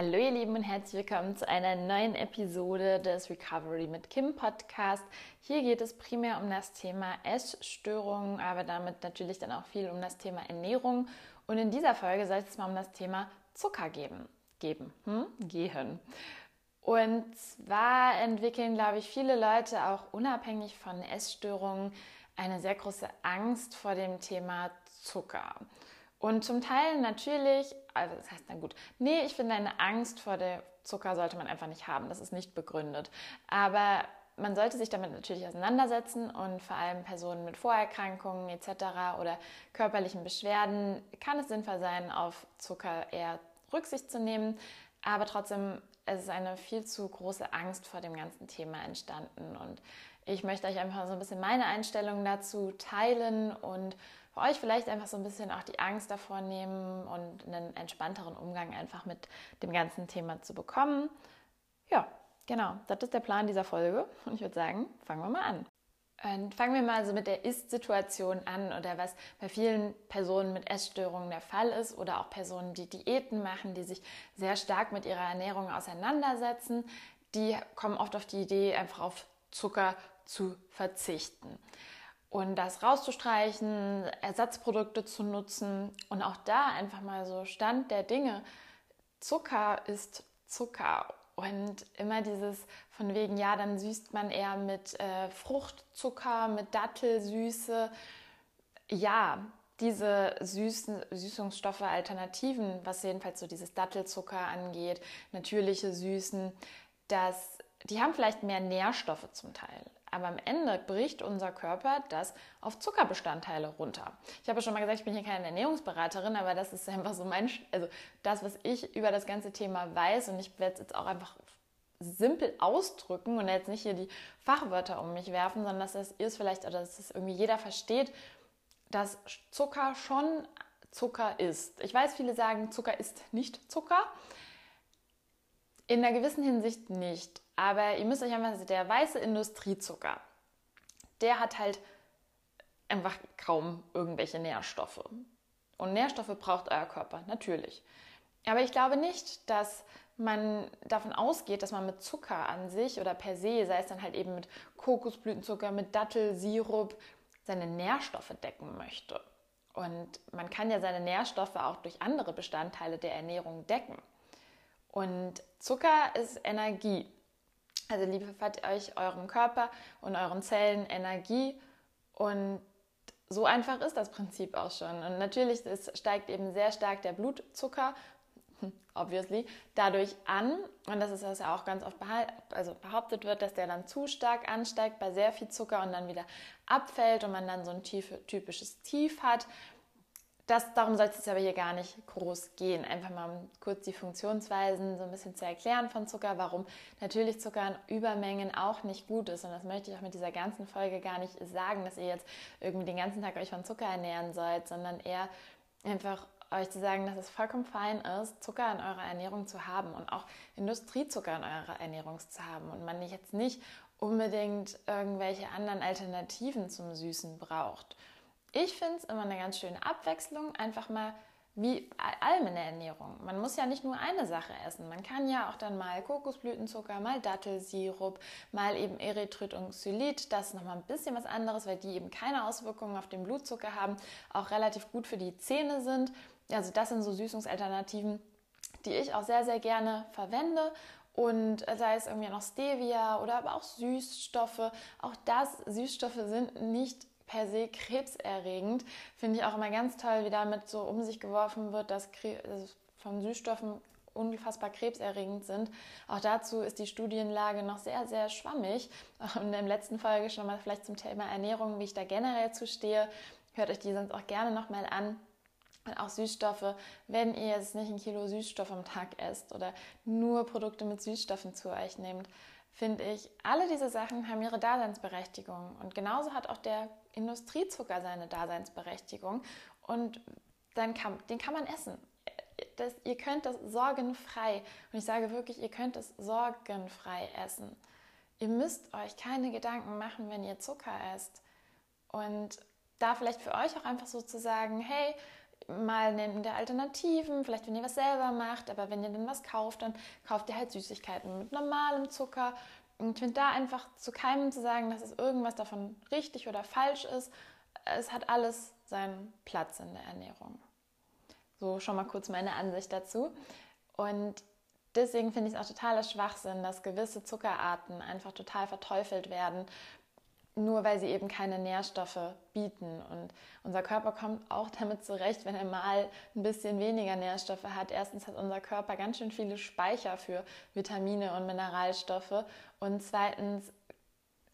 Hallo ihr Lieben und herzlich willkommen zu einer neuen Episode des Recovery mit Kim Podcast. Hier geht es primär um das Thema Essstörungen, aber damit natürlich dann auch viel um das Thema Ernährung. Und in dieser Folge soll es mal um das Thema Zucker geben. Geben, hm? gehen. Und zwar entwickeln, glaube ich, viele Leute auch unabhängig von Essstörungen eine sehr große Angst vor dem Thema Zucker. Und zum Teil natürlich, also das heißt dann gut, nee, ich finde eine Angst vor der Zucker sollte man einfach nicht haben, das ist nicht begründet. Aber man sollte sich damit natürlich auseinandersetzen und vor allem Personen mit Vorerkrankungen etc. oder körperlichen Beschwerden kann es sinnvoll sein, auf Zucker eher Rücksicht zu nehmen. Aber trotzdem es ist eine viel zu große Angst vor dem ganzen Thema entstanden. Und ich möchte euch einfach so ein bisschen meine Einstellung dazu teilen und für euch vielleicht einfach so ein bisschen auch die Angst davor nehmen und einen entspannteren Umgang einfach mit dem ganzen Thema zu bekommen. Ja, genau, das ist der Plan dieser Folge und ich würde sagen, fangen wir mal an. Und fangen wir mal so mit der Ist-Situation an oder was bei vielen Personen mit Essstörungen der Fall ist oder auch Personen, die Diäten machen, die sich sehr stark mit ihrer Ernährung auseinandersetzen, die kommen oft auf die Idee, einfach auf Zucker zu verzichten und das rauszustreichen, Ersatzprodukte zu nutzen und auch da einfach mal so Stand der Dinge. Zucker ist Zucker und immer dieses von wegen, ja, dann süßt man eher mit äh, Fruchtzucker, mit Dattelsüße. Ja, diese süßen Süßungsstoffe, Alternativen, was jedenfalls so dieses Dattelzucker angeht, natürliche Süßen, das, die haben vielleicht mehr Nährstoffe zum Teil. Aber am Ende bricht unser Körper das auf Zuckerbestandteile runter. Ich habe ja schon mal gesagt, ich bin hier keine Ernährungsberaterin, aber das ist einfach so mein, also das, was ich über das ganze Thema weiß und ich werde es jetzt auch einfach simpel ausdrücken und jetzt nicht hier die Fachwörter um mich werfen, sondern dass das ihr es vielleicht oder dass es irgendwie jeder versteht, dass Zucker schon Zucker ist. Ich weiß, viele sagen, Zucker ist nicht Zucker. In einer gewissen Hinsicht nicht. Aber ihr müsst euch einfach, der weiße Industriezucker, der hat halt einfach kaum irgendwelche Nährstoffe. Und Nährstoffe braucht euer Körper, natürlich. Aber ich glaube nicht, dass man davon ausgeht, dass man mit Zucker an sich oder per se, sei es dann halt eben mit Kokosblütenzucker, mit Dattelsirup, seine Nährstoffe decken möchte. Und man kann ja seine Nährstoffe auch durch andere Bestandteile der Ernährung decken. Und Zucker ist Energie. Also liefert euch eurem Körper und euren Zellen Energie und so einfach ist das Prinzip auch schon. Und natürlich es steigt eben sehr stark der Blutzucker, obviously, dadurch an. Und das ist was ja auch ganz oft also behauptet wird, dass der dann zu stark ansteigt bei sehr viel Zucker und dann wieder abfällt und man dann so ein typisches Tief hat. Das, darum soll es aber hier gar nicht groß gehen. Einfach mal kurz die Funktionsweisen so ein bisschen zu erklären von Zucker, warum natürlich Zucker in Übermengen auch nicht gut ist. Und das möchte ich auch mit dieser ganzen Folge gar nicht sagen, dass ihr jetzt irgendwie den ganzen Tag euch von Zucker ernähren sollt, sondern eher einfach euch zu sagen, dass es vollkommen fein ist, Zucker in eurer Ernährung zu haben und auch Industriezucker in eurer Ernährung zu haben und man jetzt nicht unbedingt irgendwelche anderen Alternativen zum Süßen braucht. Ich finde es immer eine ganz schöne Abwechslung, einfach mal wie allem in der Ernährung. Man muss ja nicht nur eine Sache essen. Man kann ja auch dann mal Kokosblütenzucker, mal Dattelsirup, mal eben Erythrit und Xylit. Das ist nochmal ein bisschen was anderes, weil die eben keine Auswirkungen auf den Blutzucker haben, auch relativ gut für die Zähne sind. Also das sind so Süßungsalternativen, die ich auch sehr, sehr gerne verwende. Und sei es irgendwie noch Stevia oder aber auch Süßstoffe. Auch das, Süßstoffe sind nicht per se krebserregend. Finde ich auch immer ganz toll, wie damit so um sich geworfen wird, dass von Süßstoffen unfassbar krebserregend sind. Auch dazu ist die Studienlage noch sehr, sehr schwammig. In der letzten Folge schon mal vielleicht zum Thema Ernährung, wie ich da generell zu stehe. Hört euch die sonst auch gerne nochmal an. Und auch Süßstoffe, wenn ihr jetzt nicht ein Kilo Süßstoff am Tag esst oder nur Produkte mit Süßstoffen zu euch nehmt, finde ich, alle diese Sachen haben ihre Daseinsberechtigung. Und genauso hat auch der Industriezucker seine Daseinsberechtigung. Und dann kann, den kann man essen. Das, ihr könnt das sorgenfrei, und ich sage wirklich, ihr könnt es sorgenfrei essen. Ihr müsst euch keine Gedanken machen, wenn ihr Zucker esst. Und da vielleicht für euch auch einfach so zu sagen, hey, mal nehmt ihr Alternativen, vielleicht wenn ihr was selber macht, aber wenn ihr dann was kauft, dann kauft ihr halt Süßigkeiten mit normalem Zucker. Und ich finde da einfach zu keinem zu sagen, dass es irgendwas davon richtig oder falsch ist. Es hat alles seinen Platz in der Ernährung. So schon mal kurz meine Ansicht dazu. Und deswegen finde ich es auch totaler Schwachsinn, dass gewisse Zuckerarten einfach total verteufelt werden nur weil sie eben keine Nährstoffe bieten. Und unser Körper kommt auch damit zurecht, wenn er mal ein bisschen weniger Nährstoffe hat. Erstens hat unser Körper ganz schön viele Speicher für Vitamine und Mineralstoffe. Und zweitens,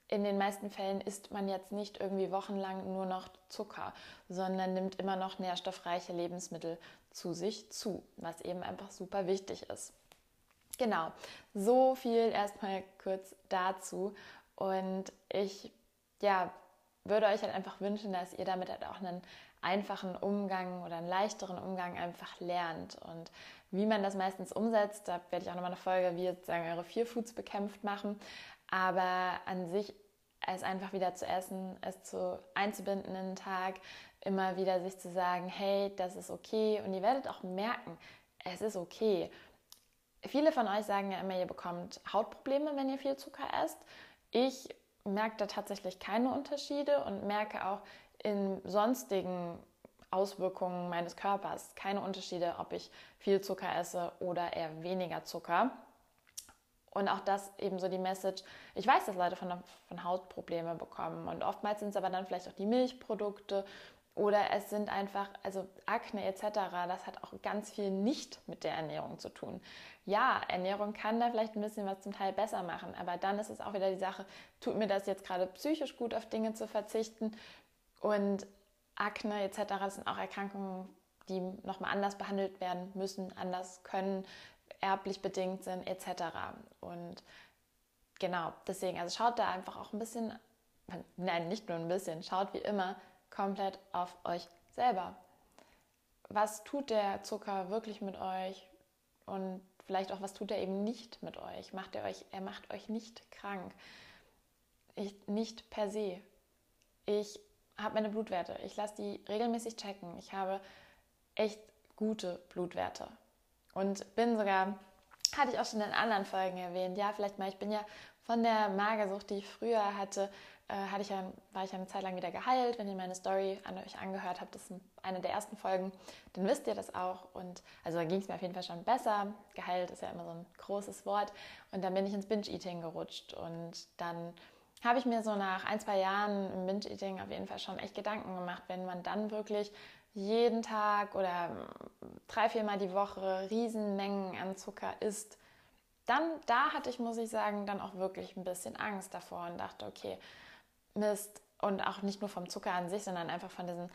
in den meisten Fällen isst man jetzt nicht irgendwie wochenlang nur noch Zucker, sondern nimmt immer noch nährstoffreiche Lebensmittel zu sich zu, was eben einfach super wichtig ist. Genau, so viel erstmal kurz dazu. Und ich ja, würde euch halt einfach wünschen, dass ihr damit halt auch einen einfachen Umgang oder einen leichteren Umgang einfach lernt. Und wie man das meistens umsetzt, da werde ich auch nochmal eine Folge, wie sozusagen eure vier Foods bekämpft machen. Aber an sich es einfach wieder zu essen, es zu einzubinden in den Tag, immer wieder sich zu sagen, hey, das ist okay. Und ihr werdet auch merken, es ist okay. Viele von euch sagen ja immer, ihr bekommt Hautprobleme, wenn ihr viel Zucker esst. Ich merke da tatsächlich keine Unterschiede und merke auch in sonstigen Auswirkungen meines Körpers keine Unterschiede, ob ich viel Zucker esse oder eher weniger Zucker. Und auch das eben so die Message, ich weiß, dass Leute von, von Hautprobleme bekommen und oftmals sind es aber dann vielleicht auch die Milchprodukte oder es sind einfach, also Akne etc., das hat auch ganz viel nicht mit der Ernährung zu tun. Ja, Ernährung kann da vielleicht ein bisschen was zum Teil besser machen, aber dann ist es auch wieder die Sache, tut mir das jetzt gerade psychisch gut, auf Dinge zu verzichten? Und Akne etc., das sind auch Erkrankungen, die nochmal anders behandelt werden müssen, anders können, erblich bedingt sind etc. Und genau, deswegen, also schaut da einfach auch ein bisschen, nein, nicht nur ein bisschen, schaut wie immer, komplett auf euch selber. Was tut der Zucker wirklich mit euch? Und vielleicht auch, was tut er eben nicht mit euch? Macht er euch, er macht euch nicht krank. Ich, nicht per se. Ich habe meine Blutwerte. Ich lasse die regelmäßig checken. Ich habe echt gute Blutwerte. Und bin sogar, hatte ich auch schon in anderen Folgen erwähnt, ja, vielleicht mal, ich bin ja von der Magersucht, die ich früher hatte, äh, hatte ich ja, war ich ja eine Zeit lang wieder geheilt. Wenn ihr meine Story an euch angehört habt, das ist eine der ersten Folgen, dann wisst ihr das auch. Und also da ging es mir auf jeden Fall schon besser. Geheilt ist ja immer so ein großes Wort. Und dann bin ich ins Binge-Eating gerutscht. Und dann habe ich mir so nach ein, zwei Jahren im Binge-Eating auf jeden Fall schon echt Gedanken gemacht, wenn man dann wirklich jeden Tag oder drei, viermal die Woche Riesenmengen an Zucker isst, dann, da hatte ich, muss ich sagen, dann auch wirklich ein bisschen Angst davor und dachte, okay, Mist. Und auch nicht nur vom Zucker an sich, sondern einfach von diesen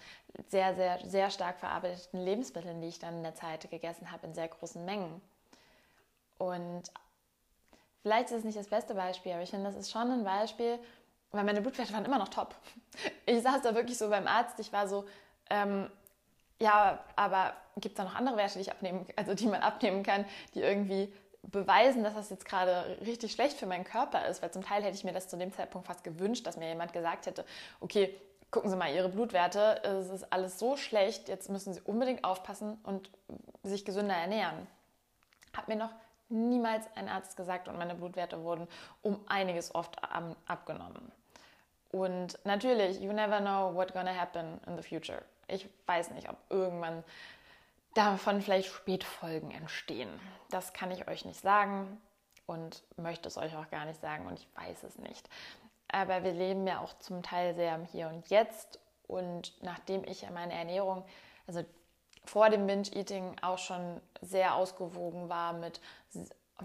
sehr, sehr, sehr stark verarbeiteten Lebensmitteln, die ich dann in der Zeit gegessen habe, in sehr großen Mengen. Und vielleicht ist es nicht das beste Beispiel, aber ich finde, das ist schon ein Beispiel, weil meine Blutwerte waren immer noch top. Ich saß da wirklich so beim Arzt, ich war so, ähm, ja, aber gibt es da noch andere Werte, die ich abnehmen, also die man abnehmen kann, die irgendwie beweisen, dass das jetzt gerade richtig schlecht für meinen Körper ist, weil zum Teil hätte ich mir das zu dem Zeitpunkt fast gewünscht, dass mir jemand gesagt hätte, okay, gucken Sie mal, Ihre Blutwerte, es ist alles so schlecht, jetzt müssen Sie unbedingt aufpassen und sich gesünder ernähren. Hat mir noch niemals ein Arzt gesagt und meine Blutwerte wurden um einiges oft abgenommen. Und natürlich, you never know what's gonna happen in the future. Ich weiß nicht, ob irgendwann davon vielleicht Spätfolgen entstehen. Das kann ich euch nicht sagen und möchte es euch auch gar nicht sagen und ich weiß es nicht. Aber wir leben ja auch zum Teil sehr im Hier und Jetzt und nachdem ich meine Ernährung, also vor dem Binge-Eating auch schon sehr ausgewogen war mit,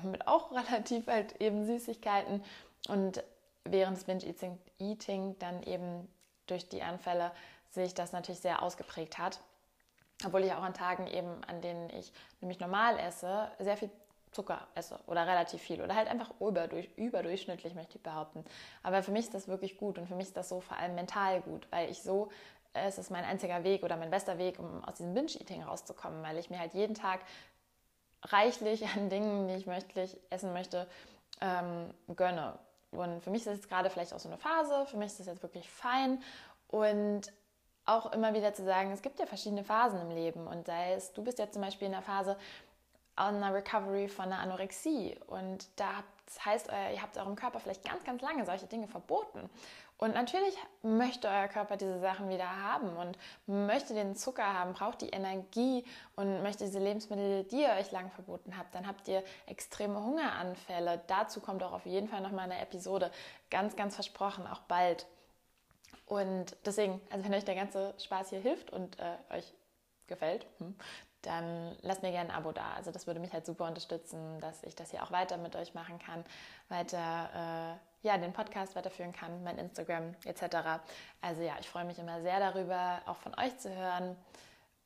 mit auch relativ halt eben Süßigkeiten und während des Binge-Eating dann eben durch die Anfälle sich das natürlich sehr ausgeprägt hat obwohl ich auch an Tagen eben, an denen ich nämlich normal esse, sehr viel Zucker esse oder relativ viel oder halt einfach überdurch, überdurchschnittlich, möchte ich behaupten. Aber für mich ist das wirklich gut und für mich ist das so vor allem mental gut, weil ich so, es ist mein einziger Weg oder mein bester Weg, um aus diesem Binge-Eating rauszukommen, weil ich mir halt jeden Tag reichlich an Dingen, die ich möchtlich essen möchte, ähm, gönne. Und für mich ist es gerade vielleicht auch so eine Phase, für mich ist das jetzt wirklich fein und auch immer wieder zu sagen, es gibt ja verschiedene Phasen im Leben und sei es, du bist ja zum Beispiel in der Phase einer Recovery von einer Anorexie und da das heißt, ihr habt eurem Körper vielleicht ganz, ganz lange solche Dinge verboten. Und natürlich möchte euer Körper diese Sachen wieder haben und möchte den Zucker haben, braucht die Energie und möchte diese Lebensmittel, die ihr euch lang verboten habt. Dann habt ihr extreme Hungeranfälle. Dazu kommt auch auf jeden Fall nochmal eine Episode. Ganz, ganz versprochen, auch bald. Und deswegen, also wenn euch der ganze Spaß hier hilft und äh, euch gefällt, hm, dann lasst mir gerne ein Abo da. Also das würde mich halt super unterstützen, dass ich das hier auch weiter mit euch machen kann, weiter äh, ja, den Podcast weiterführen kann, mein Instagram etc. Also ja, ich freue mich immer sehr darüber, auch von euch zu hören.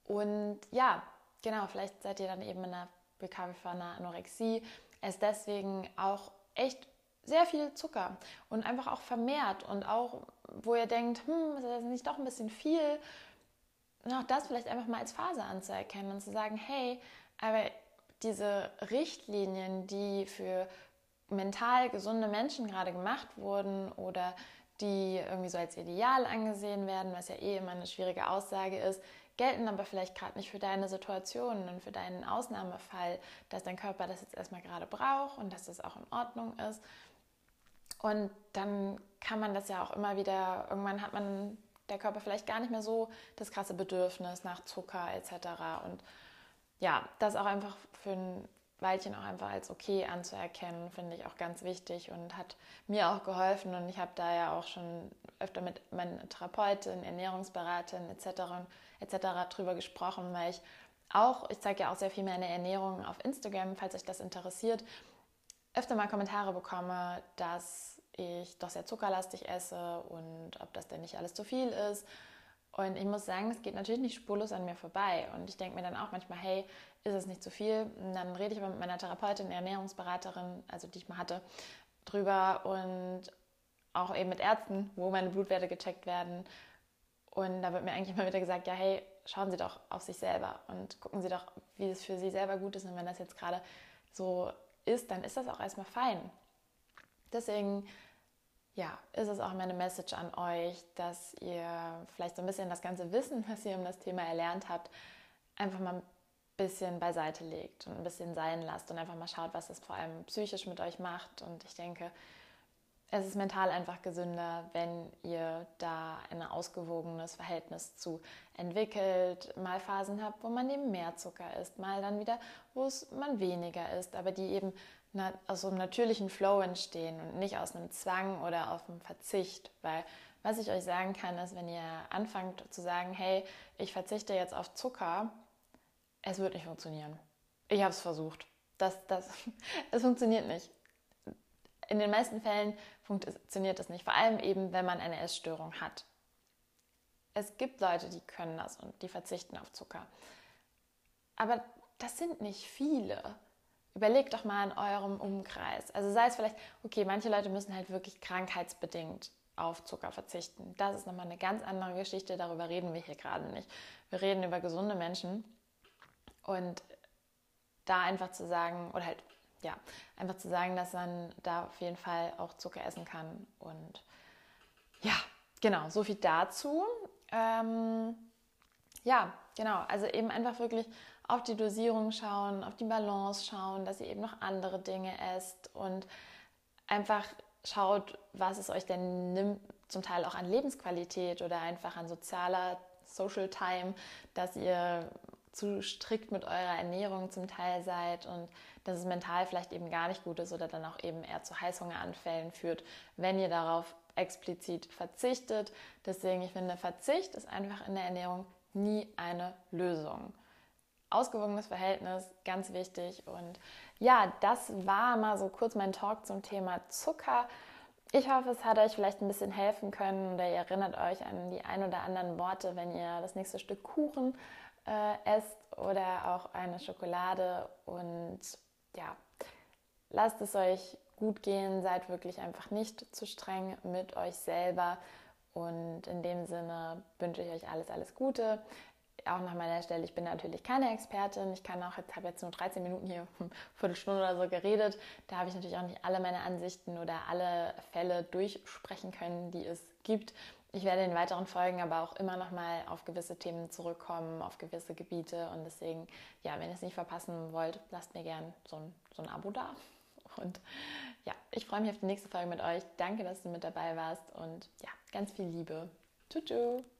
Und ja, genau, vielleicht seid ihr dann eben in einer Recovery von einer Anorexie. Es deswegen auch echt sehr viel Zucker und einfach auch vermehrt und auch, wo ihr denkt, hm, ist das nicht doch ein bisschen viel? Und auch das vielleicht einfach mal als Phase anzuerkennen und zu sagen, hey, aber diese Richtlinien, die für mental gesunde Menschen gerade gemacht wurden oder die irgendwie so als ideal angesehen werden, was ja eh immer eine schwierige Aussage ist, gelten aber vielleicht gerade nicht für deine Situation und für deinen Ausnahmefall, dass dein Körper das jetzt erstmal gerade braucht und dass das auch in Ordnung ist. Und dann kann man das ja auch immer wieder, irgendwann hat man der Körper vielleicht gar nicht mehr so das krasse Bedürfnis nach Zucker etc. Und ja, das auch einfach für ein Weilchen auch einfach als okay anzuerkennen, finde ich auch ganz wichtig und hat mir auch geholfen. Und ich habe da ja auch schon öfter mit meiner Therapeutin, Ernährungsberaterin etc. etc. drüber gesprochen, weil ich auch, ich zeige ja auch sehr viel meine Ernährung auf Instagram, falls euch das interessiert, öfter mal Kommentare bekomme, dass ich doch sehr zuckerlastig esse und ob das denn nicht alles zu viel ist. Und ich muss sagen, es geht natürlich nicht spurlos an mir vorbei. Und ich denke mir dann auch manchmal, hey, ist es nicht zu viel? Und dann rede ich aber mit meiner Therapeutin, Ernährungsberaterin, also die ich mal hatte, drüber und auch eben mit Ärzten, wo meine Blutwerte gecheckt werden. Und da wird mir eigentlich immer wieder gesagt, ja, hey, schauen Sie doch auf sich selber und gucken Sie doch, wie es für Sie selber gut ist. Und wenn das jetzt gerade so ist, dann ist das auch erstmal fein. Deswegen ja, ist es auch meine Message an euch, dass ihr vielleicht so ein bisschen das ganze Wissen, was ihr um das Thema erlernt habt, einfach mal ein bisschen beiseite legt und ein bisschen sein lasst und einfach mal schaut, was es vor allem psychisch mit euch macht. Und ich denke, es ist mental einfach gesünder, wenn ihr da ein ausgewogenes Verhältnis zu entwickelt, mal Phasen habt, wo man eben mehr Zucker isst, mal dann wieder, wo es man weniger isst, aber die eben aus so einem natürlichen Flow entstehen und nicht aus einem Zwang oder auf einem Verzicht. Weil was ich euch sagen kann, ist, wenn ihr anfangt zu sagen, hey, ich verzichte jetzt auf Zucker, es wird nicht funktionieren. Ich habe es versucht. Das, das, es funktioniert nicht. In den meisten Fällen funktioniert das nicht, vor allem eben, wenn man eine Essstörung hat. Es gibt Leute, die können das und die verzichten auf Zucker. Aber das sind nicht viele. Überlegt doch mal in eurem Umkreis. Also sei es vielleicht, okay, manche Leute müssen halt wirklich krankheitsbedingt auf Zucker verzichten. Das ist nochmal eine ganz andere Geschichte, darüber reden wir hier gerade nicht. Wir reden über gesunde Menschen und da einfach zu sagen, oder halt, ja, einfach zu sagen, dass man da auf jeden Fall auch Zucker essen kann. Und ja, genau, so viel dazu. Ähm, ja, genau, also eben einfach wirklich auf die Dosierung schauen, auf die Balance schauen, dass ihr eben noch andere Dinge esst und einfach schaut, was es euch denn nimmt, zum Teil auch an Lebensqualität oder einfach an sozialer Social Time, dass ihr zu strikt mit eurer Ernährung zum Teil seid und dass es mental vielleicht eben gar nicht gut ist oder dann auch eben eher zu Heißhungeranfällen führt, wenn ihr darauf explizit verzichtet. Deswegen, ich finde, Verzicht ist einfach in der Ernährung nie eine Lösung ausgewogenes Verhältnis, ganz wichtig. Und ja, das war mal so kurz mein Talk zum Thema Zucker. Ich hoffe, es hat euch vielleicht ein bisschen helfen können oder ihr erinnert euch an die ein oder anderen Worte, wenn ihr das nächste Stück Kuchen äh, esst oder auch eine Schokolade. Und ja, lasst es euch gut gehen, seid wirklich einfach nicht zu streng mit euch selber. Und in dem Sinne wünsche ich euch alles, alles Gute auch nach meiner Stelle, ich bin natürlich keine Expertin. Ich kann auch jetzt, habe jetzt nur 13 Minuten hier, Viertelstunde oder so geredet. Da habe ich natürlich auch nicht alle meine Ansichten oder alle Fälle durchsprechen können, die es gibt. Ich werde in weiteren Folgen aber auch immer noch mal auf gewisse Themen zurückkommen, auf gewisse Gebiete. Und deswegen, ja, wenn ihr es nicht verpassen wollt, lasst mir gerne so ein, so ein Abo da. Und ja, ich freue mich auf die nächste Folge mit euch. Danke, dass du mit dabei warst und ja, ganz viel Liebe. Tschüss.